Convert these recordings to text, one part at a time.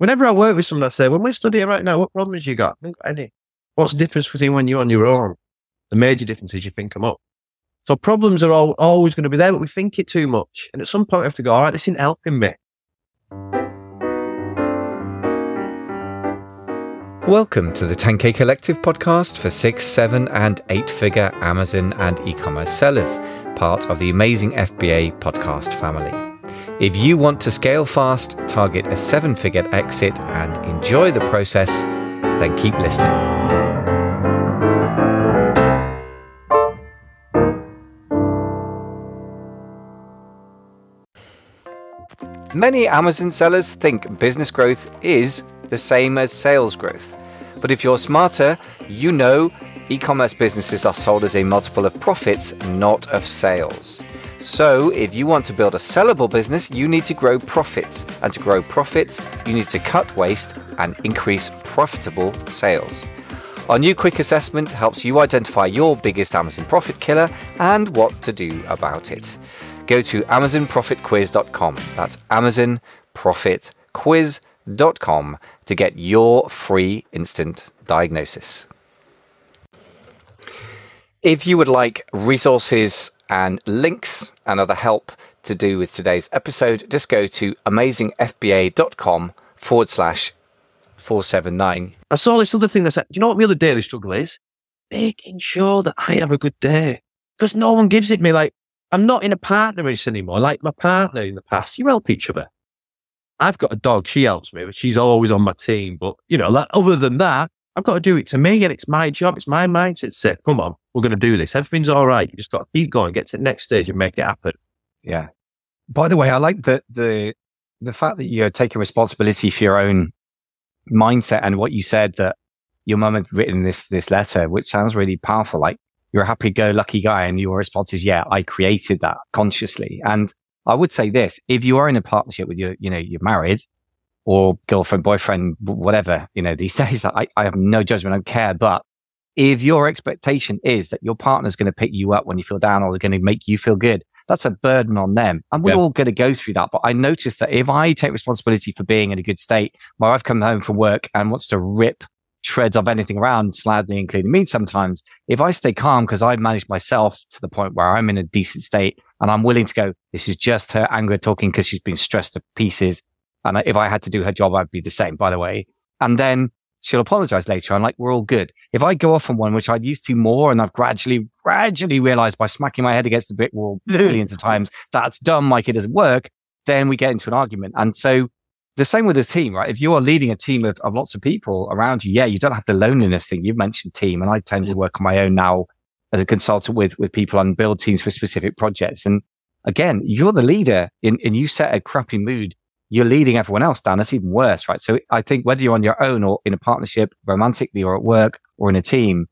Whenever I work with someone, I say, when we're studying right now, what problems you got? Got any. What's the difference between when you're on your own? The major difference is you think them up. So problems are all, always going to be there, but we think it too much. And at some point, we have to go, all right, this isn't helping me. Welcome to the 10K Collective podcast for six, seven, and eight figure Amazon and e commerce sellers, part of the amazing FBA podcast family. If you want to scale fast, target a seven figure exit, and enjoy the process, then keep listening. Many Amazon sellers think business growth is the same as sales growth. But if you're smarter, you know e commerce businesses are sold as a multiple of profits, not of sales. So, if you want to build a sellable business, you need to grow profits. And to grow profits, you need to cut waste and increase profitable sales. Our new quick assessment helps you identify your biggest Amazon profit killer and what to do about it. Go to AmazonProfitQuiz.com. That's AmazonProfitQuiz.com to get your free instant diagnosis. If you would like resources and links and other help to do with today's episode, just go to amazingfba.com forward slash 479. I saw this other thing that said, do you know what my other daily struggle is? Making sure that I have a good day. Because no one gives it me. Like, I'm not in a partner anymore. Like my partner in the past, you help each other. I've got a dog. She helps me, but she's always on my team. But, you know, like, other than that, I've got to do it to me and it's my job. It's my mindset. Come on, we're going to do this. Everything's all right. You just got to keep going, get to the next stage and make it happen. Yeah. By the way, I like the, the, the fact that you're taking responsibility for your own mindset and what you said that your mum had written this, this letter, which sounds really powerful. Like you're a happy go lucky guy and your response is, yeah, I created that consciously. And I would say this, if you are in a partnership with your, you know, you're married or girlfriend, boyfriend, whatever, you know, these days, I, I have no judgment. I don't care. But if your expectation is that your partner's going to pick you up when you feel down or they're going to make you feel good, that's a burden on them. And we're all going to go through that. But I noticed that if I take responsibility for being in a good state, my wife comes home from work and wants to rip shreds of anything around, sadly, including me sometimes. If I stay calm because I've managed myself to the point where I'm in a decent state and I'm willing to go, this is just her anger talking because she's been stressed to pieces. And if I had to do her job, I'd be the same, by the way. And then she'll apologize later. I'm like, we're all good. If I go off on one, which I'd used to more, and I've gradually, gradually realized by smacking my head against the brick wall billions of times, that's dumb, like it doesn't work, then we get into an argument. And so the same with a team, right? If you are leading a team of, of lots of people around you, yeah, you don't have the loneliness thing. You've mentioned team, and I tend to work on my own now as a consultant with, with people and build teams for specific projects. And again, you're the leader and, and you set a crappy mood you're leading everyone else down. That's even worse, right? So I think whether you're on your own or in a partnership, romantically or at work or in a team,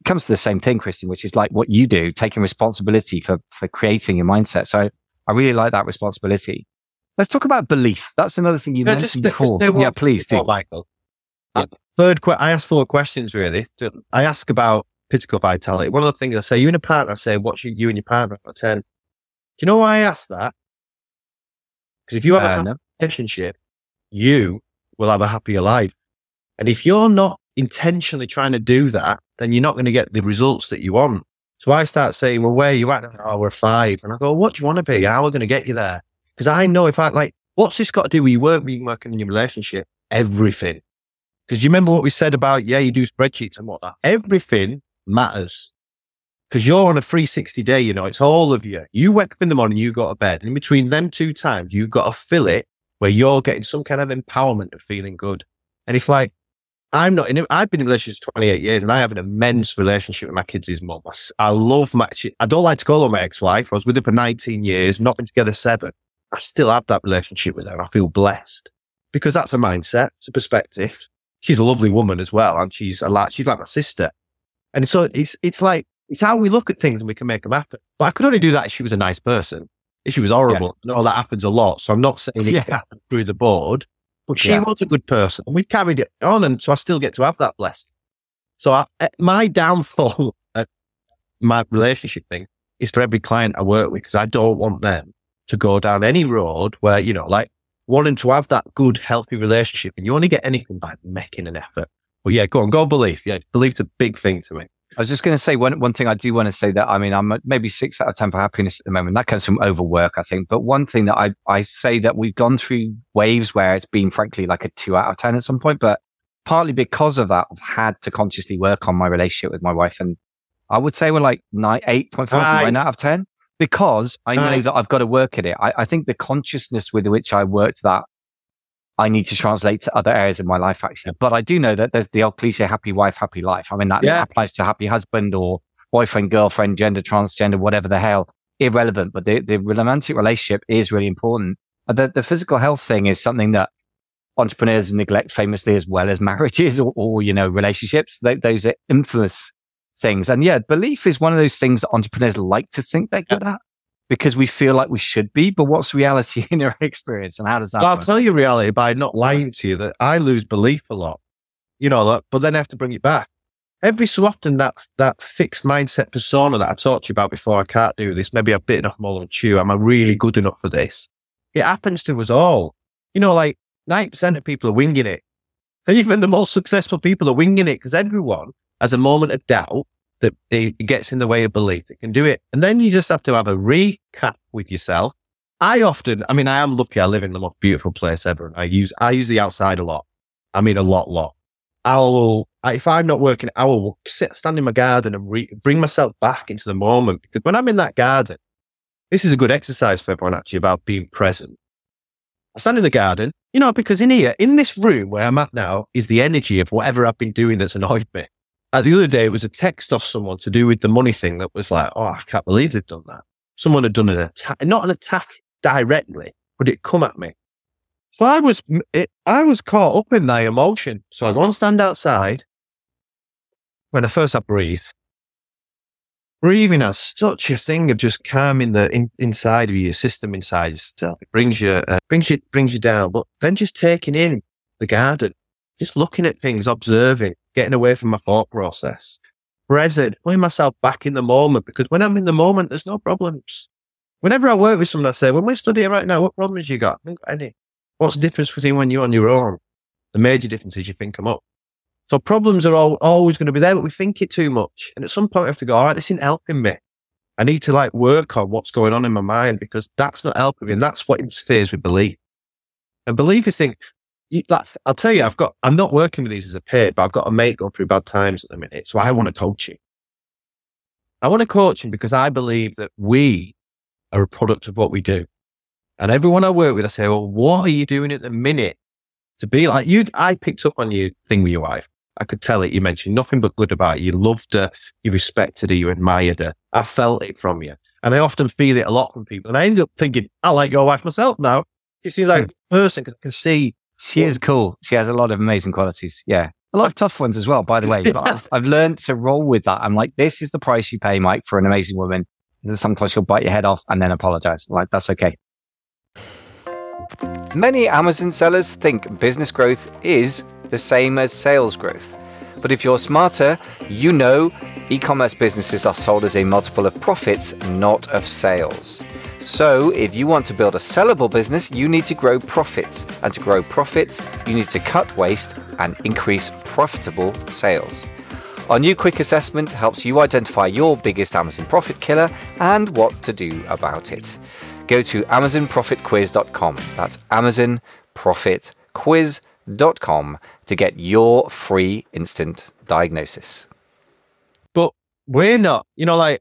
it comes to the same thing, Christian, which is like what you do, taking responsibility for, for creating your mindset. So I really like that responsibility. Let's talk about belief. That's another thing you no, mentioned just, before. Just yeah, please do. Michael. Yeah. Uh, third, que- I ask four questions really. I ask about physical vitality. One of the things I say, you and a partner, I say, what's you, you and your partner for 10? Do you know why I ask that? Because if you have uh, a no relationship, you will have a happier life. And if you're not intentionally trying to do that, then you're not going to get the results that you want. So I start saying, well, where are you at? Oh, we're five. And I go, what do you want to be? How are we going to get you there? Because I know if I like, what's this got to do with your work, being working in your relationship? Everything. Because you remember what we said about, yeah, you do spreadsheets and whatnot. Everything matters. Because you're on a 360 day, you know, it's all of you. You wake up in the morning, you go to bed. And in between them two times, you've got to fill it where you're getting some kind of empowerment of feeling good. And if like, I'm not in I've been in relationships 28 years and I have an immense relationship with my kids' mum. I love my, I don't like to call her my ex-wife. I was with her for 19 years, not been together seven. I still have that relationship with her. I feel blessed because that's a mindset. It's a perspective. She's a lovely woman as well. And she's a lot, she's like my sister. And so it's, it's like, it's how we look at things and we can make them happen. But I could only do that if she was a nice person. She was horrible. Yeah. I know that happens a lot. So I'm not saying it yeah. happened through the board, but she yeah. was a good person. And we carried it on. And so I still get to have that blessing. So I, eh, my downfall at my relationship thing is for every client I work with, because I don't want them to go down any road where, you know, like wanting to have that good, healthy relationship. And you only get anything by making an effort. But yeah, go on, go belief. Yeah, belief's a big thing to me. I was just going to say one one thing I do want to say that I mean I'm maybe six out of ten for happiness at the moment. That comes from overwork, I think. But one thing that I I say that we've gone through waves where it's been frankly like a two out of ten at some point, but partly because of that, I've had to consciously work on my relationship with my wife, and I would say we're like nine, eight point five, nice. nine out of ten because I nice. know that I've got to work at it. I, I think the consciousness with which I worked that I need to translate to other areas of my life, actually. But I do know that there's the old cliche, happy wife, happy life. I mean, that yeah. applies to happy husband or boyfriend, girlfriend, gender, transgender, whatever the hell, irrelevant. But the, the romantic relationship is really important. Uh, the, the physical health thing is something that entrepreneurs neglect famously as well as marriages or, or you know, relationships. They, those are infamous things. And yeah, belief is one of those things that entrepreneurs like to think they're good at because we feel like we should be. But what's reality in your experience, and how does that? Well, I'll tell you reality by not lying to you that I lose belief a lot. You know, but then I have to bring it back. Every so often, that that fixed mindset persona that I talked to you about before, I can't do this. Maybe I've bitten off more than chew. Am I really good enough for this? It happens to us all. You know, like ninety percent of people are winging it. And even the most successful people are winging it because everyone has a moment of doubt that it gets in the way of belief. It can do it. And then you just have to have a recap with yourself. I often, I mean, I am lucky. I live in the most beautiful place ever. And I use, I use the outside a lot. I mean, a lot, lot. I'll, if I'm not working, I will sit, stand in my garden and re- bring myself back into the moment. Because when I'm in that garden, this is a good exercise for everyone actually about being present. I stand in the garden, you know, because in here, in this room where I'm at now is the energy of whatever I've been doing that's annoyed me. Uh, the other day, it was a text off someone to do with the money thing that was like, oh, I can't believe they've done that. Someone had done an attack, not an attack directly, but it come at me. So I was, it, I was caught up in that emotion. So I go and stand outside. When I first I breathe, breathing has such a thing of just calming the in, inside of you, your system inside yourself. It brings you, uh, brings you, brings you down. But then just taking in the garden, just looking at things, observing, getting away from my thought process. Present, putting myself back in the moment because when I'm in the moment, there's no problems. Whenever I work with someone, I say, when we're studying right now, what problems you got? I got any. What's the difference between when you're on your own? The major difference is you think them up. So problems are all, always going to be there, but we think it too much. And at some point, we have to go, all right, this isn't helping me. I need to like work on what's going on in my mind because that's not helping me. And that's what interferes with belief. And belief is think, you, like, I'll tell you, I've got, I'm not working with these as a paid, but I've got a mate going through bad times at the minute. So I want to coach him. I want to coach him because I believe that we are a product of what we do. And everyone I work with, I say, well, what are you doing at the minute to be like you? I picked up on your thing with your wife. I could tell it. You mentioned nothing but good about it. You loved her. You respected her. You admired her. I felt it from you. And I often feel it a lot from people. And I end up thinking, I like your wife myself now. You see, like hmm. person because I can see she is cool. She has a lot of amazing qualities. Yeah. A lot of tough ones as well, by the way. But I've, I've learned to roll with that. I'm like, this is the price you pay, Mike, for an amazing woman. Sometimes she'll bite your head off and then apologize. Like, that's okay. Many Amazon sellers think business growth is the same as sales growth. But if you're smarter, you know e commerce businesses are sold as a multiple of profits, not of sales. So, if you want to build a sellable business, you need to grow profits. And to grow profits, you need to cut waste and increase profitable sales. Our new quick assessment helps you identify your biggest Amazon profit killer and what to do about it. Go to amazonprofitquiz.com. That's amazonprofitquiz.com to get your free instant diagnosis. But we're not, you know, like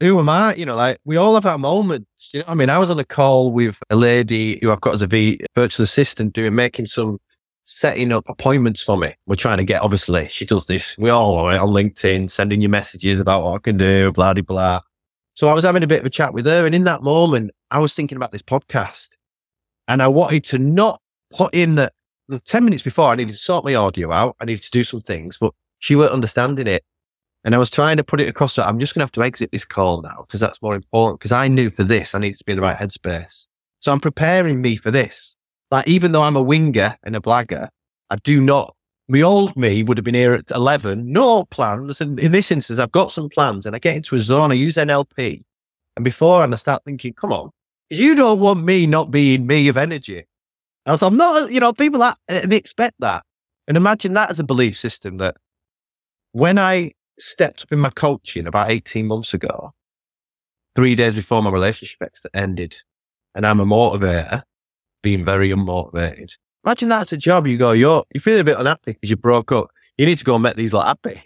who am I? You know, like we all have our moments. You know, I mean, I was on a call with a lady who I've got as a virtual assistant doing making some setting up appointments for me. We're trying to get, obviously, she does this. We all are on LinkedIn, sending you messages about what I can do, blah, blah, blah. So I was having a bit of a chat with her. And in that moment, I was thinking about this podcast and I wanted to not put in that the 10 minutes before I needed to sort my audio out. I needed to do some things, but she weren't understanding it. And I was trying to put it across that I'm just going to have to exit this call now because that's more important. Because I knew for this, I need to be in the right headspace. So I'm preparing me for this. Like, even though I'm a winger and a blagger, I do not, my old me would have been here at 11, no plans. And in this instance, I've got some plans and I get into a zone, I use NLP. And before, and I start thinking, come on, you don't want me not being me of energy. Was, I'm not, you know, people that expect that. And imagine that as a belief system that when I stepped up in my coaching about 18 months ago, three days before my relationship ended, and I'm a motivator, being very unmotivated. Imagine that's a job. You go, you're, you feel a bit unhappy because you broke up. You need to go and make these lot happy.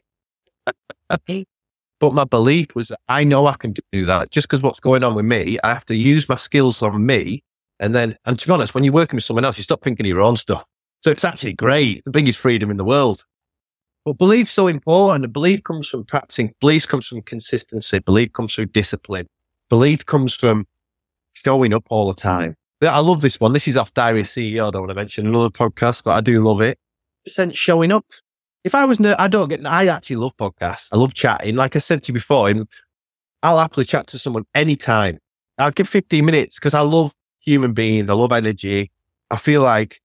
but my belief was I know I can do that. Just because what's going on with me, I have to use my skills on me. And then, and to be honest, when you're working with someone else, you stop thinking of your own stuff. So it's actually great. The biggest freedom in the world. But belief's so important. Belief comes from practicing. Belief comes from consistency. Belief comes through discipline. Belief comes from showing up all the time. I love this one. This is off Diary CEO. I don't want to mention another podcast, but I do love it. Percent showing up. If I was, ner- I don't get, I actually love podcasts. I love chatting. Like I said to you before, I'll happily chat to someone anytime. I'll give 15 minutes because I love human beings. I love energy. I feel like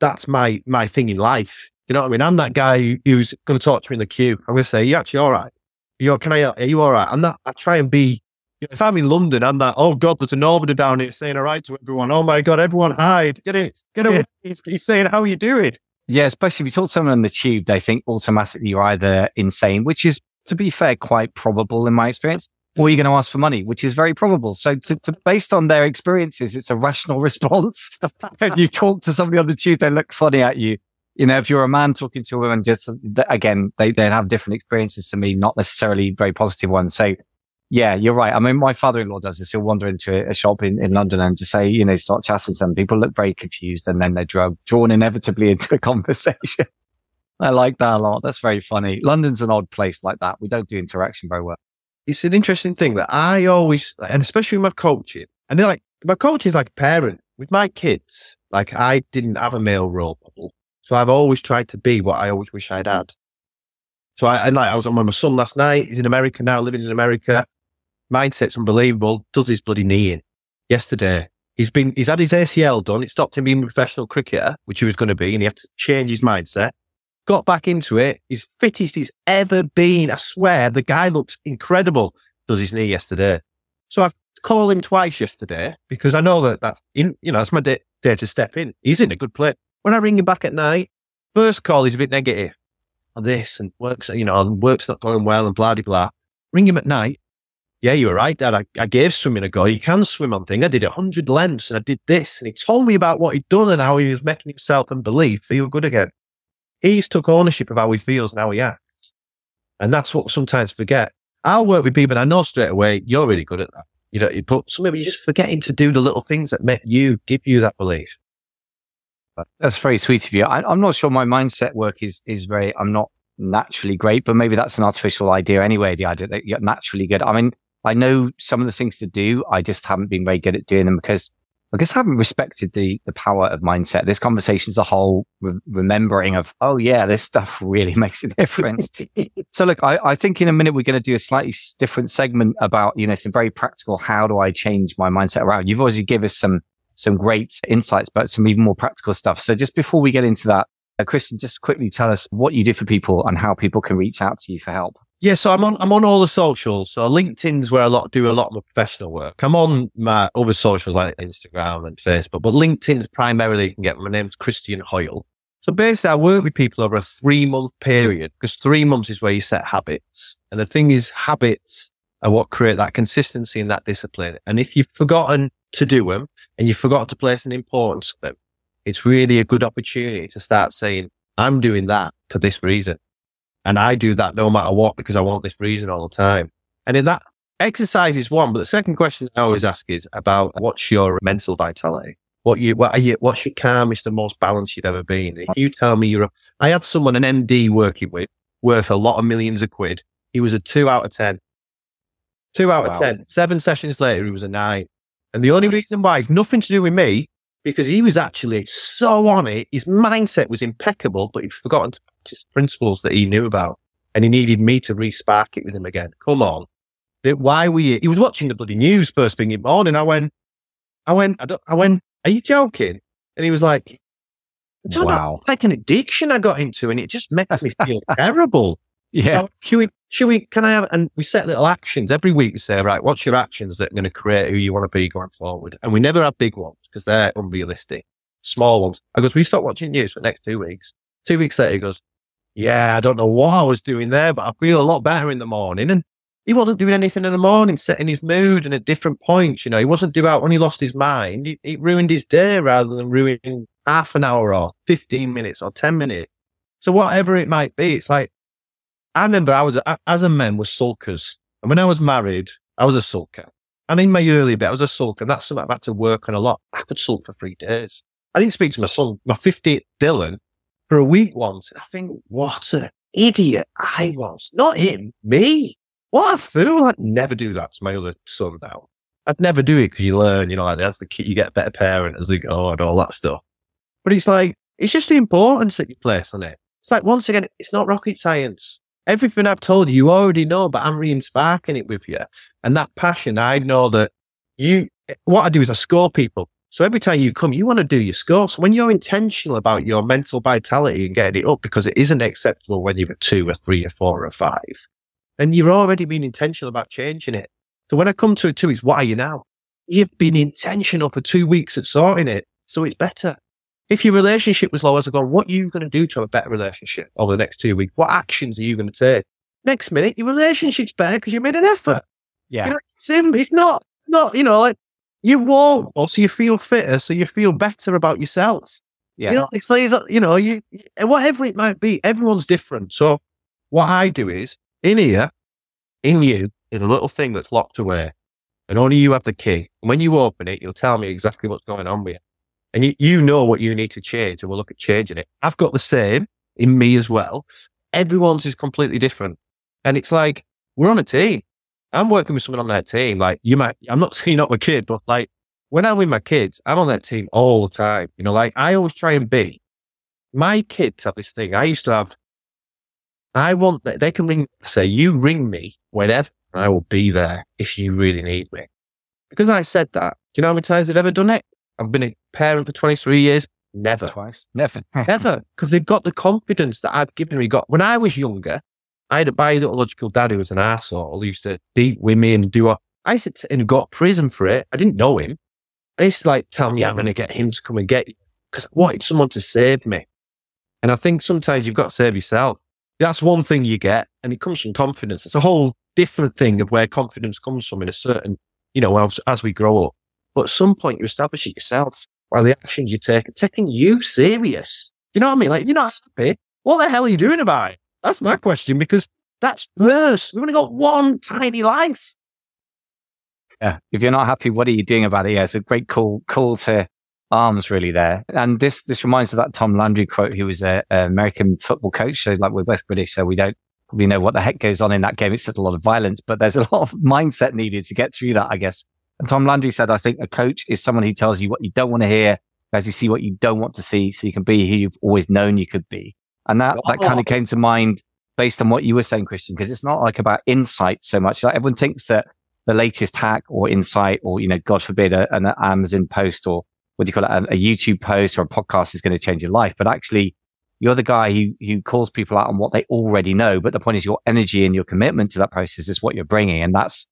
that's my, my thing in life. You know what I mean? I'm that guy who's going to talk to me in the queue. I'm going to say, you actually all right? You can I, are you all right? I'm not, I try and be if I'm in London, I'm that, oh God, there's an orbiter down here saying all right to everyone. Oh my God, everyone hide. Get it. Get it. He's, he's saying, how are you doing? Yeah, especially if you talk to someone on the tube, they think automatically you're either insane, which is, to be fair, quite probable in my experience, or you're going to ask for money, which is very probable. So, to, to, based on their experiences, it's a rational response. if you talk to somebody on the tube, they look funny at you. You know, if you're a man talking to a woman, just again, they, they have different experiences to me, not necessarily very positive ones. So, yeah, you're right. I mean, my father-in-law does this. He'll wander into a shop in, in London and just say, you know, start chatting to them. People look very confused and then they're drawn, drawn inevitably into a conversation. I like that a lot. That's very funny. London's an odd place like that. We don't do interaction very well. It's an interesting thing that I always, and especially with my coaching, and they're like my coaching is like a parent with my kids. Like I didn't have a male role model. So I've always tried to be what I always wish I'd had. So I, and like I was on with my son last night. He's in America now, living in America mindset's unbelievable. Does his bloody knee in yesterday. He's been, he's had his ACL done. It stopped him being a professional cricketer, which he was going to be, and he had to change his mindset. Got back into it. He's fittest he's ever been. I swear, the guy looks incredible. Does his knee yesterday. So I've called him twice yesterday because I know that that's in, you know, that's my day, day to step in. He's in a good place. When I ring him back at night, first call, is a bit negative on this and works, you know, work's not going well and blah, blah, blah. Ring him at night yeah, you were right, Dad. I, I gave swimming a go. You can swim on thing. I did a hundred lengths and I did this. And he told me about what he'd done and how he was making himself and believe feel good again. He's took ownership of how he feels and how he acts. And that's what sometimes forget. I'll work with people and I know straight away you're really good at that. You know, you put maybe you're just forgetting to do the little things that make you give you that belief. That's very sweet of you. I, am not sure my mindset work is is very. I'm not naturally great, but maybe that's an artificial idea anyway. The idea that you're naturally good. I mean, I know some of the things to do. I just haven't been very good at doing them because I guess I haven't respected the the power of mindset. This conversation is a whole re- remembering of, oh yeah, this stuff really makes a difference. so look, I, I think in a minute we're going to do a slightly different segment about, you know, some very practical, how do I change my mindset around? You've already given us some, some great insights, but some even more practical stuff. So just before we get into that, uh, Christian, just quickly tell us what you do for people and how people can reach out to you for help. Yeah, so I'm on I'm on all the socials. So LinkedIn's where I lot do a lot of my professional work. I'm on my other socials like Instagram and Facebook, but LinkedIn primarily you can get. My name's Christian Hoyle. So basically, I work with people over a three month period because three months is where you set habits, and the thing is, habits are what create that consistency and that discipline. And if you've forgotten to do them and you forgot to place an importance on them, it's really a good opportunity to start saying, "I'm doing that for this reason." And I do that no matter what because I want this reason all the time. And in that exercise is one, but the second question I always ask is about what's your mental vitality? What you, what are you, what's your calmest and most balanced you've ever been? If you tell me you're, a, I had someone, an MD working with worth a lot of millions of quid. He was a two out of 10. Two out wow. of 10. Seven sessions later, he was a nine. And the only reason why, is nothing to do with me, because he was actually so on it. His mindset was impeccable, but he'd forgotten to principles that he knew about. And he needed me to re-spark it with him again. Come on. Why were you? He was watching the bloody news first thing in the morning. I went, I went, I, I went, are you joking? And he was like, wow. Know, like an addiction I got into and it just makes me feel terrible. Yeah. Should we, should we, can I have, and we set little actions every week. We say, right, what's your actions that are going to create who you want to be going forward? And we never have big ones because they're unrealistic. small ones. I goes, we stop watching news for the next two weeks. Two weeks later, he goes, yeah, I don't know what I was doing there, but I feel a lot better in the morning. And he wasn't doing anything in the morning, setting his mood and at different points. You know, he wasn't doing out when he lost his mind. It ruined his day rather than ruining half an hour or 15 minutes or 10 minutes. So whatever it might be, it's like, I remember I was, as a man, was sulkers. And when I was married, I was a sulker. And in my early bit, I was a sulker. And that's something I've had to work on a lot. I could sulk for three days. I didn't speak to my son, my 50th Dylan, for a week once. I think, what an idiot I was. Not him, me. What a fool. I'd never do that to my other son now. I'd never do it because you learn, you know, like as the kid, you get a better parent as they go and all that stuff. But it's like, it's just the importance that you place on it. It's like, once again, it's not rocket science. Everything I've told you, you already know, but I'm re-sparking it with you. And that passion, I know that you, what I do is I score people. So every time you come, you want to do your score. So when you're intentional about your mental vitality and getting it up, because it isn't acceptable when you're a two or three or four or five, then you're already being intentional about changing it. So when I come to a two, it's what are you now? You've been intentional for two weeks at sorting it. So it's better. If your relationship was low as I go, what are you going to do to have a better relationship over the next two weeks? What actions are you going to take? Next minute, your relationship's better because you made an effort. Yeah. You know, it's, it's not, not, you know, like you won't. Also, you feel fitter, so you feel better about yourself. Yeah. You know, it's like, you know, you, whatever it might be, everyone's different. So what I do is in here, in you, is a little thing that's locked away and only you have the key. And when you open it, you'll tell me exactly what's going on with you. And you, you know what you need to change and we'll look at changing it. I've got the same in me as well. Everyone's is completely different. And it's like, we're on a team. I'm working with someone on that team. Like you might, I'm not saying not my kid, but like when I'm with my kids, I'm on that team all the time. You know, like I always try and be. My kids have this thing. I used to have. I want that they can ring, say, you ring me whenever, I will be there if you really need me. Because I said that. Do you know how many times they've ever done it? I've been a parent for 23 years. Never. Twice. Never. Never. Because they've got the confidence that I've given me. Got when I was younger, I had a biological dad who was an asshole, who used to beat women and do what I used to and got prison for it. I didn't know him. I used to like tell me I'm going to get him to come and get you because I wanted someone to save me. And I think sometimes you've got to save yourself. That's one thing you get, and it comes from confidence. It's a whole different thing of where confidence comes from in a certain, you know, as, as we grow up. But at some point, you establish it yourself by the actions you take, taking you serious. You know what I mean? Like, you're not happy. What the hell are you doing about it? That's my question because that's worse. We've only got one tiny life. Yeah. If you're not happy, what are you doing about it? Yeah, it's a great call, call to arms really there. And this, this reminds of that Tom Landry quote. He was an American football coach. So like we're both British, so we don't probably know what the heck goes on in that game. It's just a lot of violence, but there's a lot of mindset needed to get through that, I guess. And Tom Landry said, I think a coach is someone who tells you what you don't want to hear as you see what you don't want to see. So you can be who you've always known you could be. And that, that kind of came to mind based on what you were saying, Christian, because it's not like about insight so much. Like everyone thinks that the latest hack or insight or, you know, God forbid a, an Amazon post or what do you call it? A, a YouTube post or a podcast is going to change your life. But actually you're the guy who, who calls people out on what they already know. But the point is your energy and your commitment to that process is what you're bringing. And that's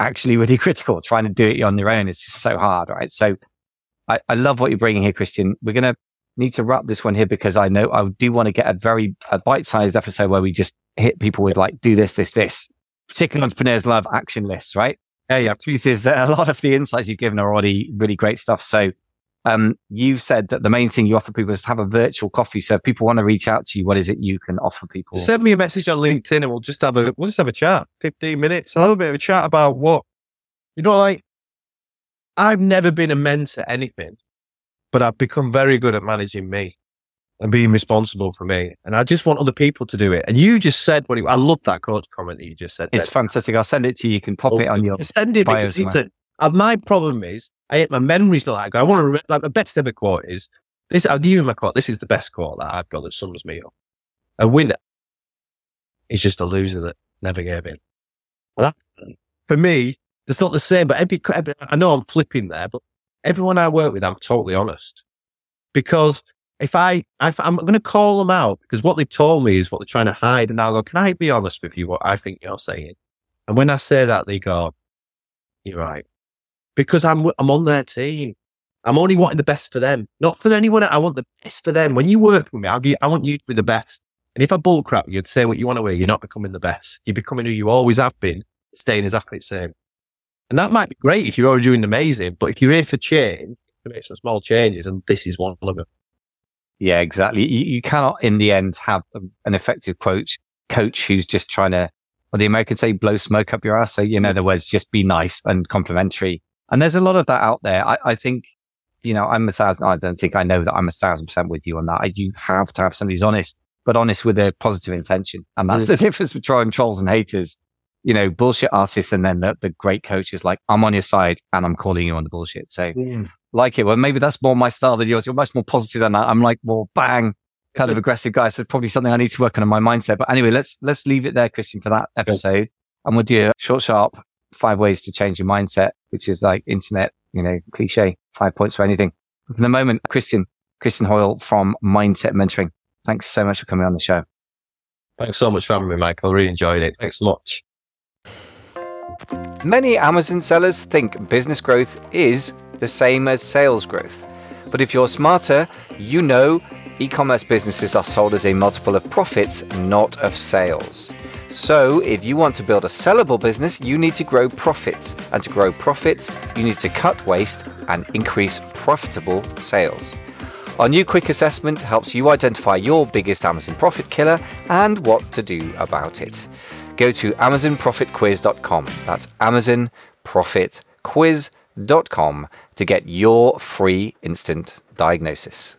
actually really critical. Trying to do it on your own is just so hard. Right. So I, I love what you're bringing here, Christian. We're going to need to wrap this one here because I know I do want to get a very a bite-sized episode where we just hit people with like, do this, this, this. Particularly entrepreneurs love action lists, right? Yeah, yeah. Truth is that a lot of the insights you've given are already really great stuff. So um, you've said that the main thing you offer people is to have a virtual coffee. So if people want to reach out to you, what is it you can offer people? Send me a message on LinkedIn and we'll just have a we'll just have a chat. Fifteen minutes. I'll have a bit of a chat about what you know, like I've never been immense at anything, but I've become very good at managing me and being responsible for me. And I just want other people to do it. And you just said what it, I love that coach comment that you just said. It's fantastic. I'll send it to you. You can pop it on your send it because it's a, uh, my problem is I hate my that good. I want to re- like the best ever quote is this. I'll give you my quote. This is the best quote that I've got that sums me up. A winner is just a loser that never gave in. That, for me, it's not the same. But every, every I know I'm flipping there, but everyone I work with, I'm totally honest because if I, if I'm going to call them out because what they've told me is what they're trying to hide. And I'll go, can I be honest with you? What I think you're saying. And when I say that, they go, you're right because I'm, I'm on their team. I'm only wanting the best for them, not for anyone. I want the best for them. When you work with me, I'll be, I want you to be the best. And if I bull crap, you'd say what you want to hear. You're not becoming the best. You're becoming who you always have been, staying exactly the same. And that might be great if you're already doing amazing, but if you're here for change, to make some small changes, and this is one of them. Yeah, exactly. You, you cannot, in the end, have an effective coach coach who's just trying to, well, the Americans say, blow smoke up your ass. So, you know, mm. the words just be nice and complimentary. And there's a lot of that out there. I, I think, you know, I'm a thousand, I don't think I know that I'm a thousand percent with you on that. I, you have to have somebody who's honest, but honest with a positive intention. And that's mm. the difference between trolls and haters. You know, bullshit artists and then the, the great coach is like, I'm on your side and I'm calling you on the bullshit. So mm. like it. Well, maybe that's more my style than yours. You're much more positive than that. I'm like, well, bang, kind of aggressive guy. So probably something I need to work on in my mindset. But anyway, let's, let's leave it there, Christian, for that episode. And we'll do a short, sharp five ways to change your mindset, which is like internet, you know, cliche, five points for anything. For the moment, Christian, Christian Hoyle from Mindset Mentoring. Thanks so much for coming on the show. Thanks so much for having me, Michael. I really enjoyed it. Thanks so much. Many Amazon sellers think business growth is the same as sales growth. But if you're smarter, you know e commerce businesses are sold as a multiple of profits, not of sales. So, if you want to build a sellable business, you need to grow profits. And to grow profits, you need to cut waste and increase profitable sales. Our new quick assessment helps you identify your biggest Amazon profit killer and what to do about it. Go to AmazonProfitQuiz.com. That's AmazonProfitQuiz.com to get your free instant diagnosis.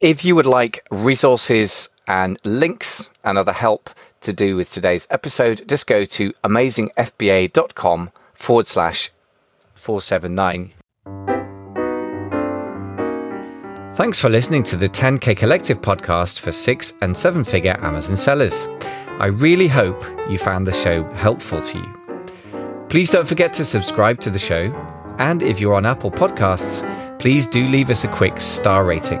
If you would like resources and links and other help to do with today's episode, just go to amazingfba.com forward slash 479. Thanks for listening to the 10K Collective podcast for six and seven figure Amazon sellers. I really hope you found the show helpful to you. Please don't forget to subscribe to the show. And if you're on Apple Podcasts, please do leave us a quick star rating.